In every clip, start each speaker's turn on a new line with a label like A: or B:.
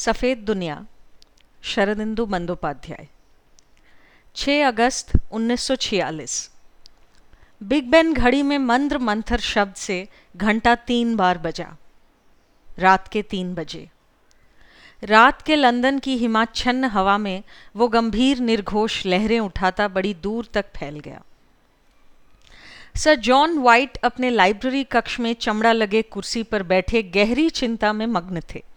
A: सफ़ेद दुनिया, शरदिंदु बंदोपाध्याय। 6 अगस्त 1946 बिग बैन घड़ी में मंद्र मंथर शब्द से घंटा तीन बार बजा। रात के तीन बजे। रात के लंदन की हिमाच्छन्न हवा में वो गंभीर निर्घोष लहरें उठाता बड़ी दूर तक फैल गया। सर जॉन वाइट अपने लाइब्रेरी कक्ष में चमड़ा लगे कुर्सी पर बैठे गहरी चिंता में मग्न थे।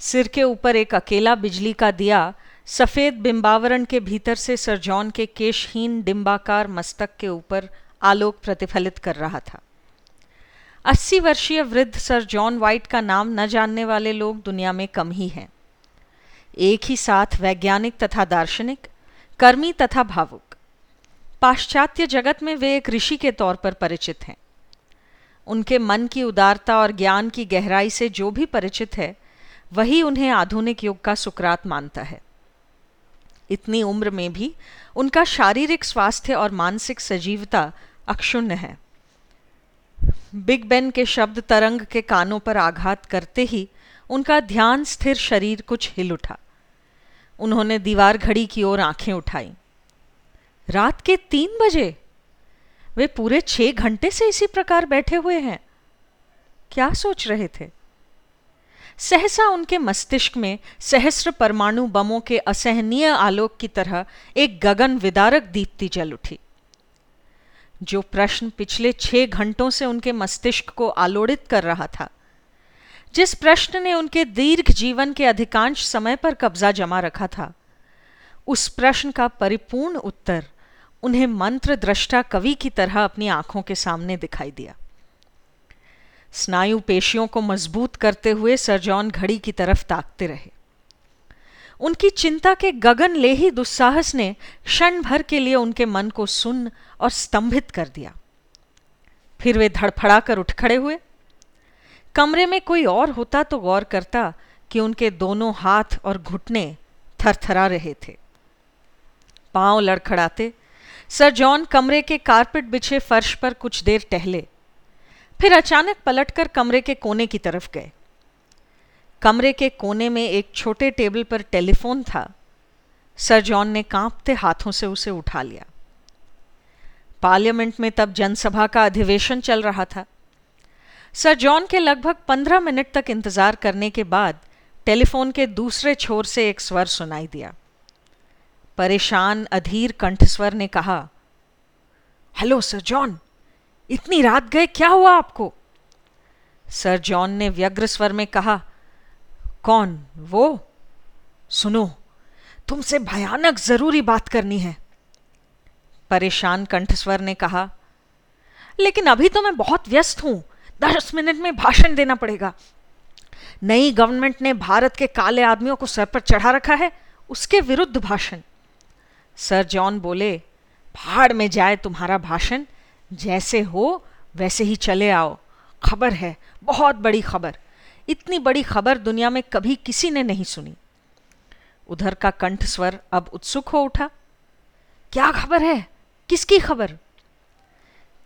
A: सिर के ऊपर एक अकेला बिजली का दिया, सफ़ेद बिंबावरण के भीतर से सर जॉन के केशहीन डिम्बाकार मस्तक के ऊपर आलोक प्रतिफलित कर रहा था। अस्सी वर्षीय वृद्ध सर जॉन वाइट का नाम न जानने वाले लोग दुनिया में कम ही हैं। एक ही साथ वैज्ञानिक तथा दार्शनिक, कर्मी तथा भावुक। पाश्चात्य जगत में वे एक ऋषि के तौर पर परिचित हैं। उनके मन की उदारता और ज्ञान की गहराई से जो भी परिचित है वही उन्हें आधुनिक युग का सुकरात मानता है। इतनी उम्र में भी उनका शारीरिक स्वास्थ्य और मानसिक सजीवता अक्षुण्ण है। बिग बेन के शब्द तरंग के कानों पर आघात करते ही उनका ध्यान स्थिर शरीर कुछ हिल उठा। उन्होंने दीवार घड़ी की ओर आँखें उठाई। रात के तीन बजे? वे पूरे छह घंटे से इसी प्रकार बैठे हुए हैं। क्या सोच रहे थे? सहसा उनके मस्तिष्क में सहस्र परमाणु बमों के असहनीय आलोक की तरह एक गगन विदारक दीप्ति जल उठी। जो प्रश्न पिछले छह घंटों से उनके मस्तिष्क को आलोड़ित कर रहा था। जिस प्रश्न ने उनके दीर्घ जीवन के अधिकांश समय पर कब्जा जमा रखा था, उस प्रश्न का परिपूर्ण उत्तर उन्हें मंत्र दृष्टा कवि की तरह अपनी आँखों के सामने दिखाई दिया। स्नायु पेशियों को मज़बूत करते हुए सर जॉन घड़ी की तरफ़ ताकते रहे। उनकी चिंता के गगन ले ही दुस्साहस ने क्षण भर के लिए उनके मन को सुन और स्तंभित कर दिया। फिर वे धड़फड़ा कर उठ खड़े हुए। कमरे में कोई और होता तो गौर करता कि उनके दोनों हाथ और घुटने थरथरा रहे थे। पाँव लड़खड़ाते, सर जॉन कमरे के कारपेट बिछे फर्श पर कुछ देर टहले। फिर अचानक पलटकर कमरे के कोने की तरफ़ गए। कमरे के कोने में एक छोटे टेबल पर टेलीफोन था। सर जॉन ने कांपते हाथों से उसे उठा लिया। पार्लियामेंट में तब जनसभा का अधिवेशन चल रहा था। सर जॉन के लगभग पंद्रह मिनट तक इंतज़ार करने के बाद टेलीफोन के दूसरे छोर से एक स्वर सुनाई दिया। परेशान, अधीर कंठस्वर ने कहा, हेलो, सर जॉन इतनी रात गए, क्या हुआ आपको? सर जॉन ने व्यग्र स्वर में कहा, कौन, वो? सुनो, तुमसे भयानक ज़रूरी बात करनी है। परेशान कंठस्वर ने कहा, लेकिन अभी तो मैं बहुत व्यस्त हूँ, दस मिनट में भाषण देना पड़ेगा। नई गवर्नमेंट ने भारत के काले आदमियों को सर पर चढ़ा रखा है, उसके विरुद्ध भाषण। सर जॉन बोले, भाड़ में जाए तुम्हारा भाषण जैसे हो, वैसे ही चले आओ। खबर है, बहुत बड़ी खबर। इतनी बड़ी खबर दुनिया में कभी किसी ने नहीं सुनी। उधर का कंठ स्वर अब उत्सुक हो उठा। क्या खबर है? किसकी खबर?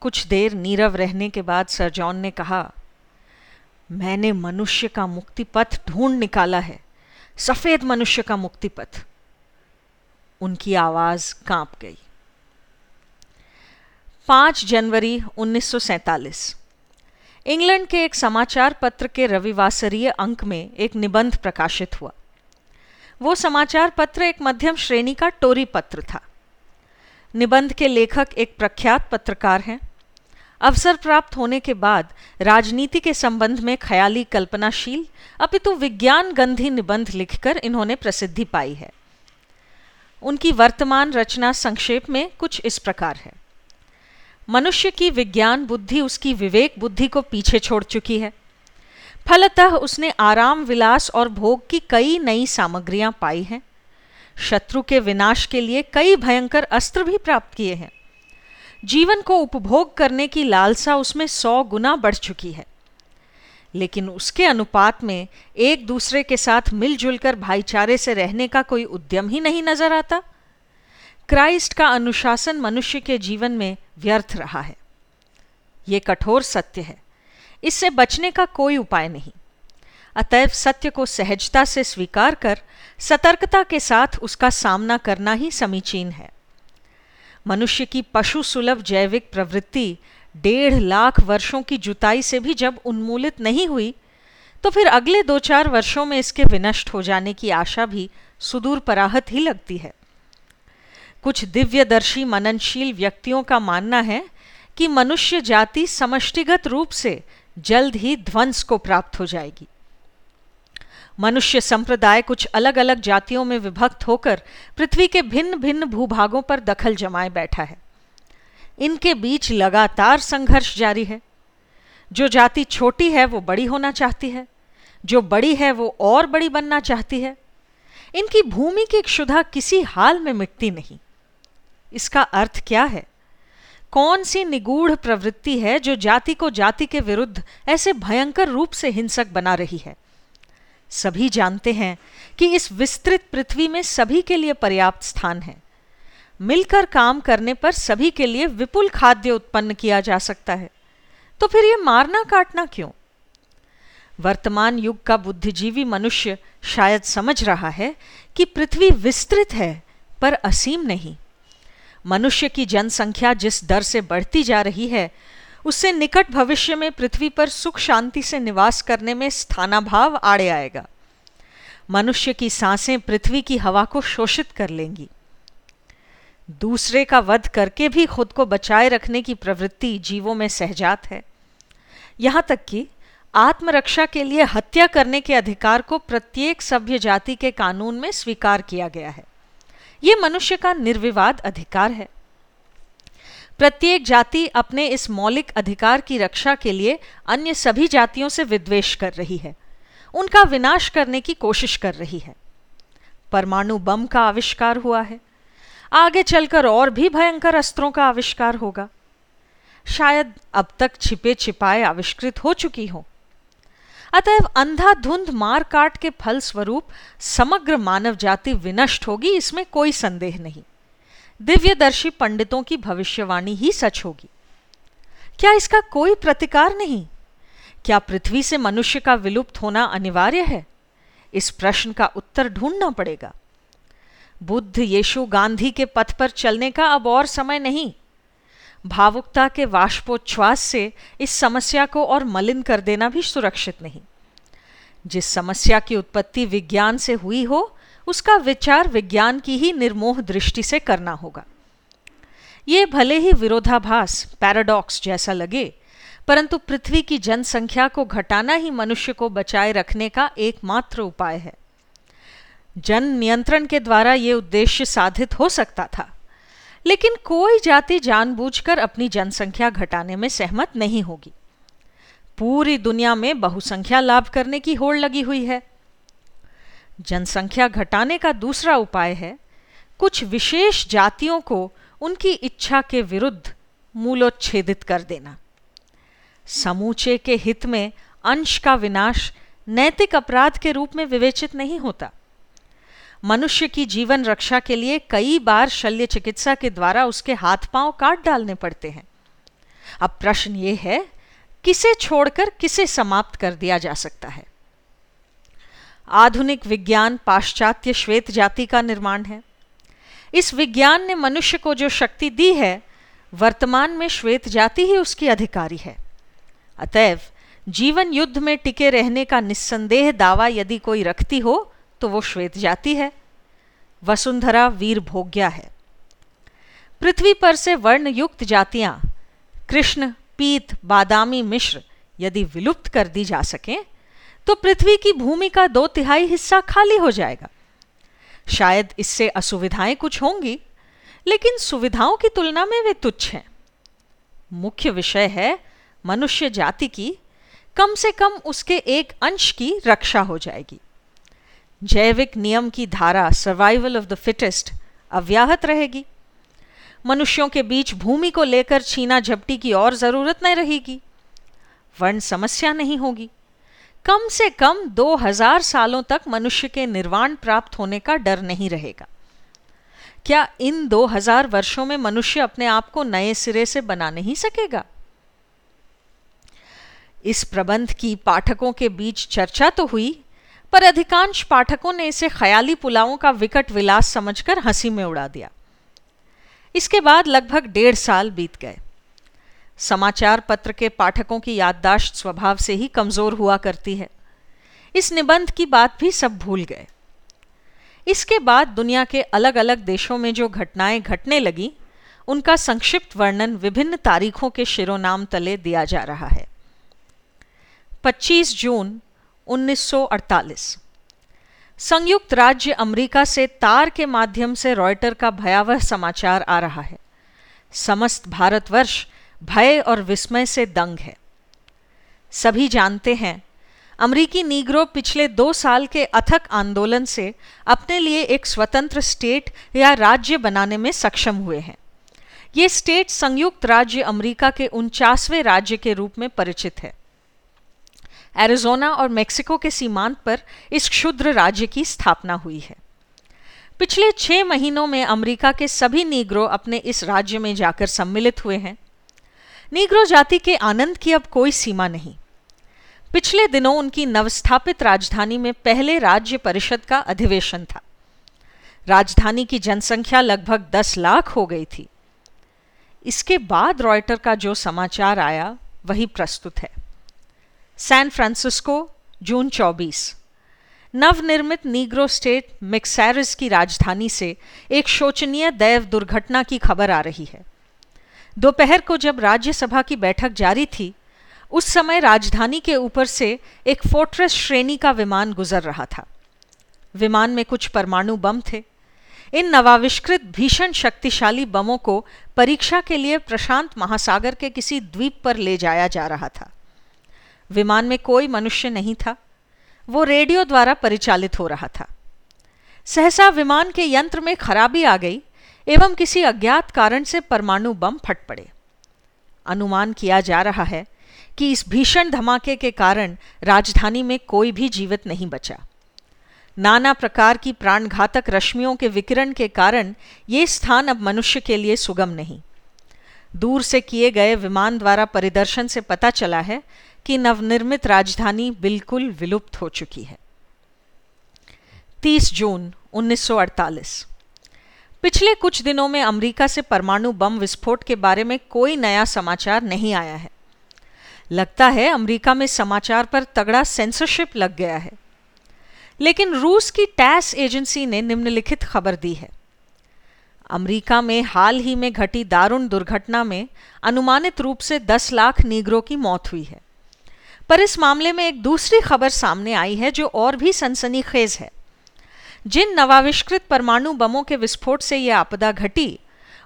A: कुछ देर नीरव रहने के बाद सर जॉन ने कहा, मैंने मनुष्य का मुक्ति पथ ढूंढ निकाला है। सफ़ेद मनुष्य का मुक्ति पथ उनकी आवाज़ काँप गई। पाँच जनवरी 1947 इंग्लैंड के एक समाचार पत्र के रविवासरीय अंक में एक निबंध प्रकाशित हुआ। वो समाचार पत्र एक मध्यम श्रेणी का टोरी पत्र था। निबंध के लेखक एक प्रख्यात पत्रकार हैं। अवसर प्राप्त होने के बाद राजनीति के संबंध में ख्याली कल्पनाशील, अपितु विज्ञान गंधी निबंध लिखकर इन्होंने प्रसिद्धि पाई है। उनकी वर्तमान रचना संक्षेप में कुछ इस प्रकार है। मनुष्य की विज्ञान बुद्धि, उसकी विवेक बुद्धि को पीछे छोड़ चुकी है। फलतः उसने आराम, विलास और भोग की कई नई सामग्रियाँ पाई हैं। शत्रु के विनाश के लिए कई भयंकर अस्त्र भी प्राप्त किए हैं। जीवन को उपभोग करने की लालसा उसमें सौ गुना बढ़ चुकी है। लेकिन उसके अनुपात में एक दूसरे के साथ मिलजुल कर भाईचारे से रहने का कोई उद्यम ही नहीं नज़र आता। क्राइस्ट का अनुशासन मनुष्य के जीवन में व्यर्थ रहा है। ये कठोर सत्य है। इससे बचने का कोई उपाय नहीं। अतएव सत्य को सहजता से स्वीकार कर, सतर्कता के साथ उसका सामना करना ही समीचीन है। मनुष्य की पशु सुलभ जैविक प्रवृत्ति डेढ़ लाख वर्षों की जुताई से भी जब उन्मूलित नहीं हुई तो फिर अगले दो चार वर्षों में इसके विनष्ट हो जाने की आशा भी सुदूर पराहत ही लगती है। कुछ दिव्यदर्शी मननशील व्यक्तियों का मानना है कि मनुष्य जाति समष्टिगत रूप से जल्द ही ध्वंस को प्राप्त हो जाएगी। मनुष्य संप्रदाय कुछ अलग अलग जातियों में विभक्त होकर पृथ्वी के भिन्न भिन्न भूभागों पर दखल जमाए बैठा है। इनके बीच लगातार संघर्ष जारी है। जो जाति छोटी है, वो बड़ी होना चाहती है। जो बड़ी है, वो और बड़ी बनना चाहती है। इनकी भूमि की क्षुधा किसी हाल में मिटती नहीं। इसका अर्थ क्या है? कौन सी निगूढ़ प्रवृत्ति है जो जाति को जाति के विरुद्ध ऐसे भयंकर रूप से हिंसक बना रही है? सभी जानते हैं कि इस विस्तृत पृथ्वी में सभी के लिए पर्याप्त स्थान है। मिलकर काम करने पर सभी के लिए विपुल खाद्य उत्पन्न किया जा सकता है। तो फिर यह मारना काटना क्यों? वर्तमान युग का बुद्धिजीवी मनुष्य शायद समझ रहा है कि पृथ्वी विस्तृत है पर असीम नहीं। मनुष्य की जनसंख्या जिस दर से बढ़ती जा रही है, उससे निकट भविष्य में पृथ्वी पर सुख शांति से निवास करने में स्थानाभाव आड़े आएगा। मनुष्य की साँसें पृथ्वी की हवा को शोषित कर लेंगी। दूसरे का वध करके भी खुद को बचाए रखने की प्रवृत्ति जीवों में सहजात है। यहाँ तक कि आत्मरक्षा के लिए हत्या करने के अधिकार को प्रत्येक सभ्य जाति के कानून में स्वीकार किया गया है। ये मनुष्य का निर्विवाद अधिकार है। प्रत्येक जाति अपने इस मौलिक अधिकार की रक्षा के लिए अन्य सभी जातियों से विद्वेश कर रही है। उनका विनाश करने की कोशिश कर रही है। परमाणु बम का आविष्कार हुआ है। आगे चलकर और भी भयंकर अस्त्रों का आविष्कार होगा। शायद अब तक छिपे छिपाए आविष्कृत हो चुकी हो। अतएव अंधाधुंध मार काट के फल स्वरूप समग्र मानव जाति विनष्ट होगी, इसमें कोई संदेह नहीं। दिव्यदर्शी पंडितों की भविष्यवाणी ही सच होगी। क्या इसका कोई प्रतिकार नहीं? क्या पृथ्वी से मनुष्य का विलुप्त होना अनिवार्य है? इस प्रश्न का उत्तर ढूंढना पड़ेगा। बुद्ध यीशु गांधी के पथ पर चलने का अब और समय नहीं। भावुकता के वाष्पोच्छ्वास से इस समस्या को और मलिन कर देना भी सुरक्षित नहीं। जिस समस्या की उत्पत्ति विज्ञान से हुई हो, उसका विचार विज्ञान की ही निर्मोह दृष्टि से करना होगा। ये भले ही विरोधाभास पैराडॉक्स जैसा लगे, परंतु पृथ्वी की जनसंख्या को घटाना ही मनुष्य को बचाए रखने का एकमात्र उपाय है। जन नियंत्रण के द्वारा ये उद्देश्य साधित हो सकता था। लेकिन कोई जाति जानबूझकर अपनी जनसंख्या घटाने में सहमत नहीं होगी। पूरी दुनिया में बहुसंख्या लाभ करने की होड़ लगी हुई है। जनसंख्या घटाने का दूसरा उपाय है, कुछ विशेष जातियों को उनकी इच्छा के विरुद्ध मूलोच्छेदित कर देना। समूचे के हित में अंश का विनाश नैतिक अपराध के रूप में विवेचित नहीं होता। मनुष्य की जीवन रक्षा के लिए कई बार शल्य चिकित्सा के द्वारा उसके हाथ पाँव काट डालने पड़ते हैं। अब प्रश्न ये है, किसे छोड़कर किसे समाप्त कर दिया जा सकता है? आधुनिक विज्ञान पाश्चात्य श्वेत जाति का निर्माण है। इस विज्ञान ने मनुष्य को जो शक्ति दी है, वर्तमान में श्वेत जाति ही उसकी अधिकारी है। अतएव, जीवन युद्ध में टिके रहने का निस्संदेह दावा यदि कोई रखती हो तो वो श्वेत जाति है। वसुंधरा वीर भोग्या है। पृथ्वी पर से वर्ण युक्त जातियाँ, कृष्ण, पीत, बादामी मिश्र यदि विलुप्त कर दी जा सके तो पृथ्वी की भूमि का दो तिहाई हिस्सा खाली हो जाएगा। शायद इससे असुविधाएँ कुछ होंगी, लेकिन सुविधाओं की तुलना में वे तुच्छ हैं। मुख्य विषय है मनुष्य जाति की, कम से कम उसके एक अंश की रक्षा हो जाएगी। जैविक नियम की धारा सर्वाइवल ऑफ़ द फिटेस्ट अव्याहत रहेगी। मनुष्यों के बीच भूमि को लेकर छीना झपटी की और ज़रूरत नहीं रहेगी। वर्ण समस्या नहीं होगी। कम से कम 2000 सालों तक मनुष्य के निर्वाण प्राप्त होने का डर नहीं रहेगा। क्या इन 2000 वर्षों में मनुष्य अपने आप को नए सिरे से बना नहीं सकेगा? इस प्रबंध की पाठकों के बीच चर्चा तो हुई पर अधिकांश पाठकों ने इसे ख्याली पुलावों का विकट विलास समझकर हँसी में उड़ा दिया। इसके बाद लगभग डेढ़ साल बीत गए। समाचार पत्र के पाठकों की याददाश्त स्वभाव से ही कमज़ोर हुआ करती है। इस निबंध की बात भी सब भूल गए। इसके बाद दुनिया के अलग अलग देशों में जो घटनाएँ घटने लगी, उनका संक्षिप्त वर्णन विभिन्न तारीखों के शिरोनाम तले दिया जा रहा है। 25 जून 1948 संयुक्त राज्य अमेरिका से तार के माध्यम से रॉयटर का भयावह समाचार आ रहा है। समस्त भारतवर्ष भय और विस्मय से दंग है। सभी जानते हैं, अमरीकी नीग्रो पिछले दो साल के अथक आंदोलन से अपने लिए एक स्वतंत्र स्टेट या राज्य बनाने में सक्षम हुए हैं। ये स्टेट संयुक्त राज्य अमेरिका के उनचासवें राज्य के रूप में परिचित है। एरिजोना और मेक्सिको के सीमांत पर इस क्षुद्र राज्य की स्थापना हुई है। पिछले छह महीनों में अमेरिका के सभी नीग्रो अपने इस राज्य में जाकर सम्मिलित हुए हैं। नीग्रो जाति के आनंद की अब कोई सीमा नहीं। पिछले दिनों उनकी नवस्थापित राजधानी में पहले राज्य परिषद का अधिवेशन था। राजधानी की जनसंख्या लगभग दस लाख हो गई थी। इसके बाद रॉयटर का जो समाचार आया, वही प्रस्तुत है। सैन फ्रांसिस्को जून 24 नवनिर्मित नीग्रो स्टेट मिक्सैरिस की राजधानी से एक शोचनीय दैव दुर्घटना की खबर आ रही है। दोपहर को जब राज्यसभा की बैठक जारी थी, उस समय राजधानी के ऊपर से एक फोर्ट्रेस श्रेणी का विमान गुजर रहा था। विमान में कुछ परमाणु बम थे। इन नवाविष्कृत भीषण शक्तिशाली बमों को परीक्षा के लिए प्रशांत महासागर के किसी द्वीप पर ले जाया जा रहा था। विमान में कोई मनुष्य नहीं था। वो रेडियो द्वारा परिचालित हो रहा था। सहसा विमान के यंत्र में खराबी आ गई एवं किसी अज्ञात कारण से परमाणु बम फट पड़े। अनुमान किया जा रहा है कि इस भीषण धमाके के कारण राजधानी में कोई भी जीवित नहीं बचा। नाना प्रकार की प्राणघातक रश्मियों के विकिरण के कारण ये स्थान अब मनुष्य के लिए सुगम नहीं। दूर से किए गए विमान द्वारा परिदर्शन से पता चला है कि नवनिर्मित राजधानी बिल्कुल विलुप्त हो चुकी है। 30 जून 1948 पिछले कुछ दिनों में अमेरिका से परमाणु बम विस्फोट के बारे में कोई नया समाचार नहीं आया है। लगता है अमेरिका में समाचार पर तगड़ा सेंसरशिप लग गया है। लेकिन रूस की टैस एजेंसी ने निम्नलिखित खबर दी है। अमेरिका में हाल ही में घटी दारुण दुर्घटना में अनुमानित रूप से 10 लाख नीग्रो की मौत हुई है। पर इस मामले में एक दूसरी खबर सामने आई है जो और भी सनसनीखेज है। जिन नवाविष्कृत परमाणु बमों के विस्फोट से यह आपदा घटी,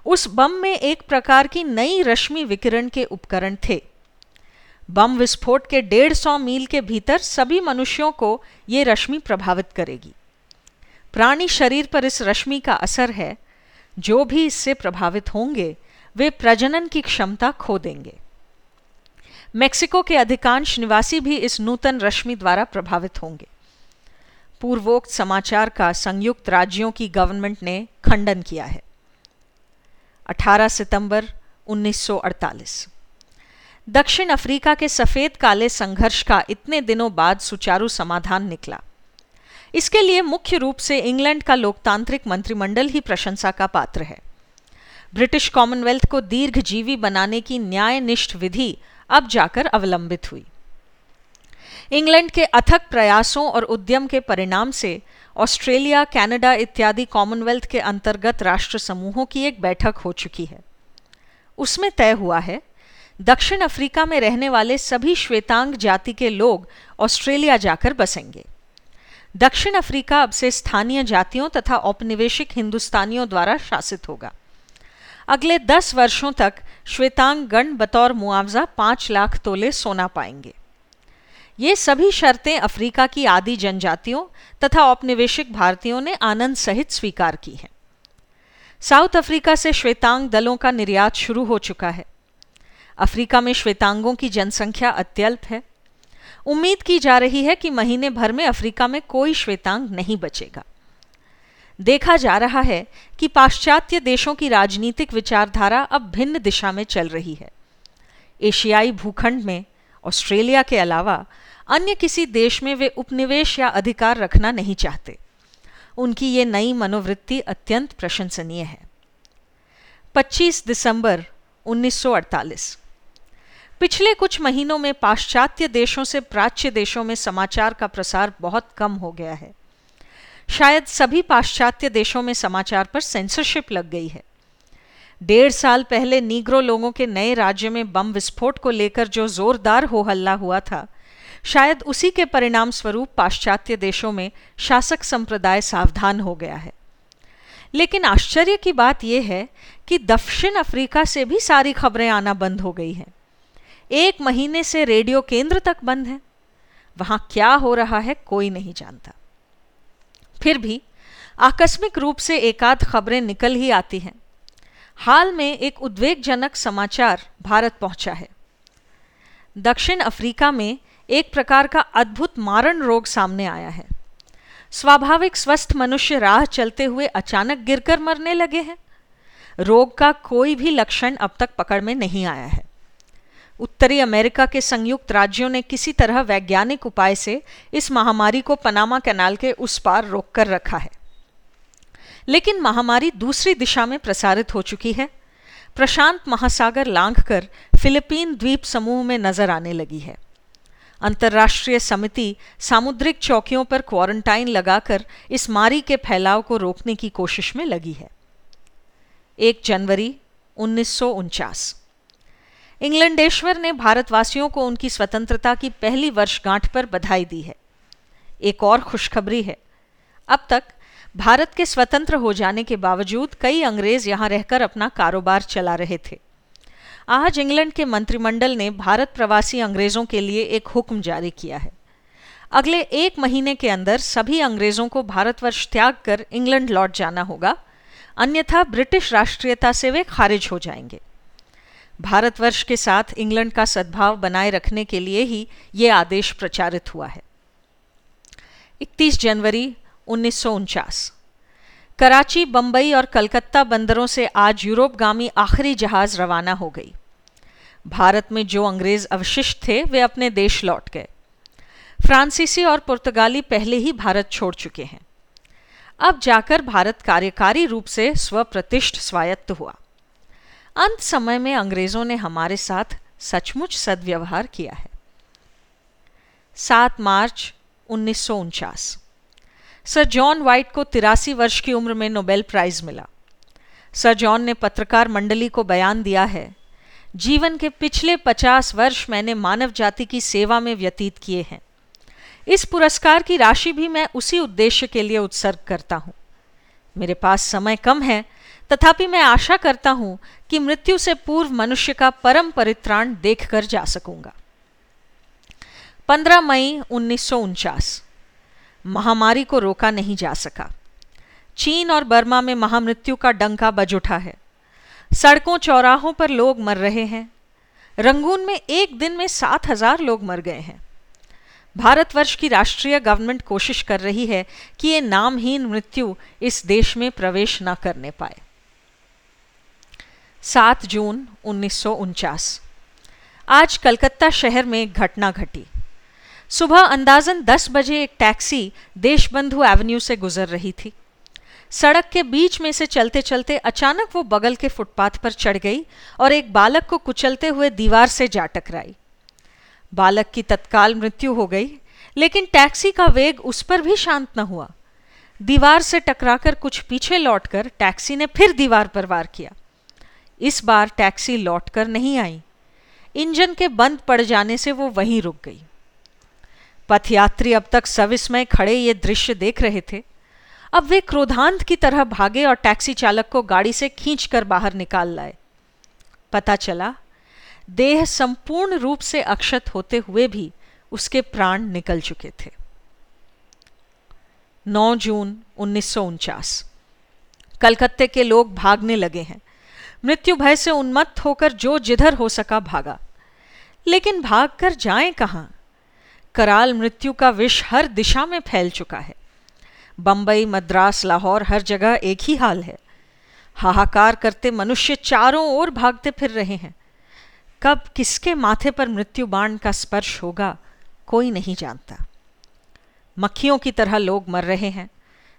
A: उस बम में एक प्रकार की नई रश्मि विकिरण के उपकरण थे। बम विस्फोट के डेढ़ सौ मील के भीतर सभी मनुष्यों को ये रश्मि प्रभावित करेगी। प्राणी शरीर पर इस रश्मि का असर है। जो भी इससे प्रभावित होंगे, वे प्रजनन की क्षमता खो देंगे। मेक्सिको के अधिकांश निवासी भी इस नूतन रश्मि द्वारा प्रभावित होंगे। पूर्वोक्त समाचार का संयुक्त राज्यों की गवर्नमेंट ने खंडन किया है। 18 सितंबर 1948 दक्षिण अफ्रीका के सफ़ेद काले संघर्ष का इतने दिनों बाद सुचारू समाधान निकला। इसके लिए मुख्य रूप से इंग्लैंड का लोकतांत्रिक मंत्रिमंडल ही प्रशंसा का पात्र है। ब्रिटिश कॉमनवेल्थ को दीर्घजीवी बनाने की न्यायनिष्ठ विधि अब जाकर अवलंबित हुई। इंग्लैंड के अथक प्रयासों और उद्यम के परिणाम से ऑस्ट्रेलिया, कनाडा इत्यादि कॉमनवेल्थ के अंतर्गत राष्ट्र समूहों की एक बैठक हो चुकी है। उसमें तय हुआ है, दक्षिण अफ्रीका में रहने वाले सभी श्वेतांग जाति के लोग ऑस्ट्रेलिया जाकर बसेंगे। दक्षिण अफ्रीका अब से स्थानीय जातियों तथा औपनिवेशिक हिंदुस्तानियों द्वारा शासित होगा। अगले दस वर्षों तक श्वेतांग गण बतौर मुआवजा पाँच लाख तोले सोना पाएँगे। ये सभी शर्तें अफ्रीका की आदि जनजातियों तथा औपनिवेशिक भारतीयों ने आनंद सहित स्वीकार की हैं। साउथ अफ्रीका से श्वेतांग दलों का निर्यात शुरू हो चुका है। अफ्रीका में श्वेतांगों की जनसंख्या अत्यल्प है। उम्मीद की जा रही है कि महीने भर में अफ्रीका में कोई श्वेतांग नहीं बचेगा। देखा जा रहा है कि पाश्चात्य देशों की राजनीतिक विचारधारा अब भिन्न दिशा में चल रही है। एशियाई भूखंड में, ऑस्ट्रेलिया के अलावा, अन्य किसी देश में वे उपनिवेश या अधिकार रखना नहीं चाहते। उनकी ये नई मनोवृत्ति अत्यंत प्रशंसनीय है। 25 दिसंबर 1948 पिछले कुछ महीनों में पाश्चात्य देशों से प्राच्य देशों में समाचार का प्रसार बहुत कम हो गया है। शायद सभी पाश्चात्य देशों में समाचार पर सेंसरशिप लग गई है। डेढ़ साल पहले नीग्रो लोगों के नए राज्य में बम विस्फोट को लेकर जो जोरदार हो हल्ला हुआ था, शायद उसी के परिणाम स्वरूप पाश्चात्य देशों में शासक संप्रदाय सावधान हो गया है। लेकिन आश्चर्य की बात यह है कि दक्षिण अफ्रीका से भी सारी खबरें आना बंद हो गई हैं। एक महीने से रेडियो केंद्र तक बंद है। वहाँ क्या हो रहा है कोई नहीं जानता। फिर भी आकस्मिक रूप से एकाध खबरें निकल ही आती हैं। हाल में एक उद्वेगजनक समाचार भारत पहुँचा है। दक्षिण अफ्रीका में एक प्रकार का अद्भुत मारण रोग सामने आया है। स्वाभाविक स्वस्थ मनुष्य राह चलते हुए अचानक गिरकर मरने लगे हैं। रोग का कोई भी लक्षण अब तक पकड़ में नहीं आया है। उत्तरी अमेरिका के संयुक्त राज्यों ने किसी तरह वैज्ञानिक उपाय से इस महामारी को पनामा कैनाल के उस पार रोक कर रखा है। लेकिन महामारी दूसरी दिशा में प्रसारित हो चुकी है। प्रशांत महासागर लांघ कर फिलीपीन द्वीप समूह में नज़र आने लगी है। अंतर्राष्ट्रीय समिति सामुद्रिक चौकियों पर क्वारंटाइन लगाकर इस मारी के फैलाव को रोकने की कोशिश में लगी है। एक जनवरी, उन्नीस सौ उनचास। इंग्लैंडेश्वर ने भारतवासियों को उनकी स्वतंत्रता की पहली वर्षगांठ पर बधाई दी है। एक और खुशखबरी है। अब तक भारत के स्वतंत्र हो जाने के बावजूद कई अंग्रेज़ यहाँ रहकर अपना कारोबार चला रहे थे। आज इंग्लैंड के मंत्रिमंडल ने भारत प्रवासी अंग्रेज़ों के लिए एक हुक्म जारी किया है। अगले एक महीने के अंदर सभी अंग्रेज़ों को भारतवर्ष त्याग कर इंग्लैंड लौट जाना होगा। अन्यथा ब्रिटिश राष्ट्रीयता से वे खारिज हो जाएँगे। भारतवर्ष के साथ इंग्लैंड का सद्भाव बनाए रखने के लिए ही ये आदेश प्रचारित हुआ है। 31 जनवरी उन्नीस सौ उनचास। कराची, बंबई और कलकत्ता बंदरों से आज यूरोपगामी आखिरी जहाज़ रवाना हो गई। भारत में जो अंग्रेज़ अवशिष्ट थे, वे अपने देश लौट गए। फ्रांसीसी और पुर्तगाली पहले ही भारत छोड़ चुके हैं। अब जाकर भारत कार्यकारी रूप से स्वप्रतिष्ठ स्वायत्त हुआ। अंत समय में अंग्रेज़ों ने हमारे साथ सचमुच सदव्यवहार किया है। सात मार्च उन्नीस सौ उनचास। सर जॉन वाइट को तिरासी वर्ष की उम्र में नोबेल प्राइज मिला। सर जॉन ने पत्रकार मंडली को बयान दिया है, जीवन के पिछले पचास वर्ष मैंने मानव जाति की सेवा में व्यतीत किए हैं। इस पुरस्कार की राशि भी मैं उसी उद्देश्य के लिए उत्सर्ग करता हूँ। मेरे पास समय कम है तथापि मैं आशा करता हूँ कि मृत्यु से पूर्व मनुष्य का परम परित्राण देखकर जा सकूँगा। 15 मई उन्नीस सौ उनचास। महामारी को रोका नहीं जा सका। चीन और बर्मा में महामृत्यु का डंका बज उठा है। सड़कों चौराहों पर लोग मर रहे हैं। रंगून में एक दिन में सात हज़ार लोग मर गए हैं। भारतवर्ष की राष्ट्रीय गवर्नमेंट कोशिश कर रही है कि ये नामहीन मृत्यु इस देश में प्रवेश न करने पाए। सात जून उन्नीस सौ उनचास। आज कलकत्ता शहर में घटना घटी। सुबह अंदाजन 10 बजे एक टैक्सी देशबंधु एवेन्यू से गुजर रही थी। सड़क के बीच में से चलते चलते अचानक वो बगल के फुटपाथ पर चढ़ गई और एक बालक को कुचलते हुए दीवार से जा टकराई। बालक की तत्काल मृत्यु हो गई, लेकिन टैक्सी का वेग उस पर भी शांत न हुआ। दीवार से टकराकर कुछ पीछे लौटकर टैक्सी ने फिर दीवार पर वार किया। इस बार टैक्सी लौटकर नहीं आई। इंजन के बंद पड़ जाने से वो वहीं रुक गई। पथयात्री अब तक सविस्मय खड़े ये दृश्य देख रहे थे। अब वे क्रोधांत की तरह भागे और टैक्सी चालक को गाड़ी से खींचकर बाहर निकाल लाए। पता चला, देह संपूर्ण रूप से अक्षत होते हुए भी उसके प्राण निकल चुके थे। 9 जून उन्नीस कलकत्ते के लोग भागने लगे हैं। मृत्यु भय से उन्मत्त होकर जो जिधर हो सका भागा। लेकिन भागकर जाएँ कहाँ? कराल मृत्यु का विष हर दिशा में फैल चुका है। बंबई, मद्रास, लाहौर, हर जगह एक ही हाल है। हाहाकार करते मनुष्य चारों ओर भागते फिर रहे हैं। कब किसके माथे पर मृत्यु बाण का स्पर्श होगा, कोई नहीं जानता। मक्खियों की तरह लोग मर रहे हैं।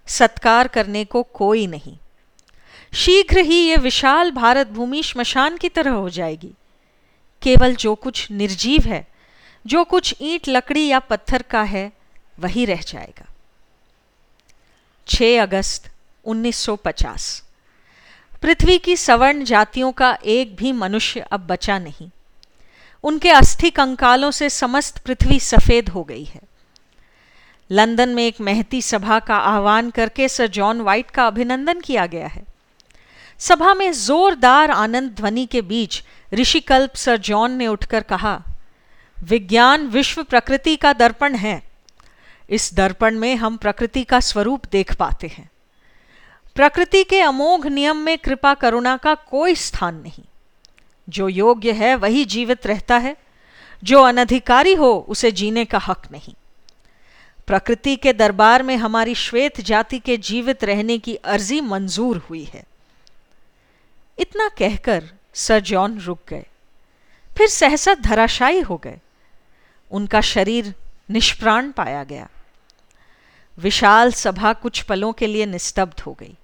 A: सत्कार करने को कोई नहीं। शीघ्र ही ये विशाल भारत भूमि श्मशान की तरह हो जाएगी। केवल जो कुछ निर्जीव है, जो कुछ ईंट, लकड़ी या पत्थर का है, वही रह जाएगा। 6 अगस्त 1950 पृथ्वी की सवर्ण जातियों का एक भी मनुष्य अब बचा नहीं। उनके अस्थि कंकालों से समस्त पृथ्वी सफ़ेद हो गई है। लंदन में एक महती सभा का आह्वान करके सर जॉन वाइट का अभिनंदन किया गया है। सभा में जोरदार आनंद ध्वनि के बीच ऋषिकल्प सर जॉन ने उठकर कहा, विज्ञान विश्व प्रकृति का दर्पण है। इस दर्पण में हम प्रकृति का स्वरूप देख पाते हैं। प्रकृति के अमोघ नियम में कृपा करुणा का कोई स्थान नहीं। जो योग्य है वही जीवित रहता है। जो अनधिकारी हो, उसे जीने का हक नहीं। प्रकृति के दरबार में हमारी श्वेत जाति के जीवित रहने की अर्जी मंजूर हुई है। इतना कहकर सर जॉन रुक गए। फिर सहसा धराशायी हो गए। उनका शरीर निष्प्राण पाया गया। विशाल सभा कुछ पलों के लिए निस्तब्ध हो गई।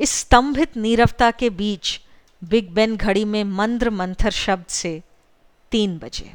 A: इस स्तंभित नीरवता के बीच बिग बेन घड़ी में मंद्र मंथर शब्द से तीन बजे।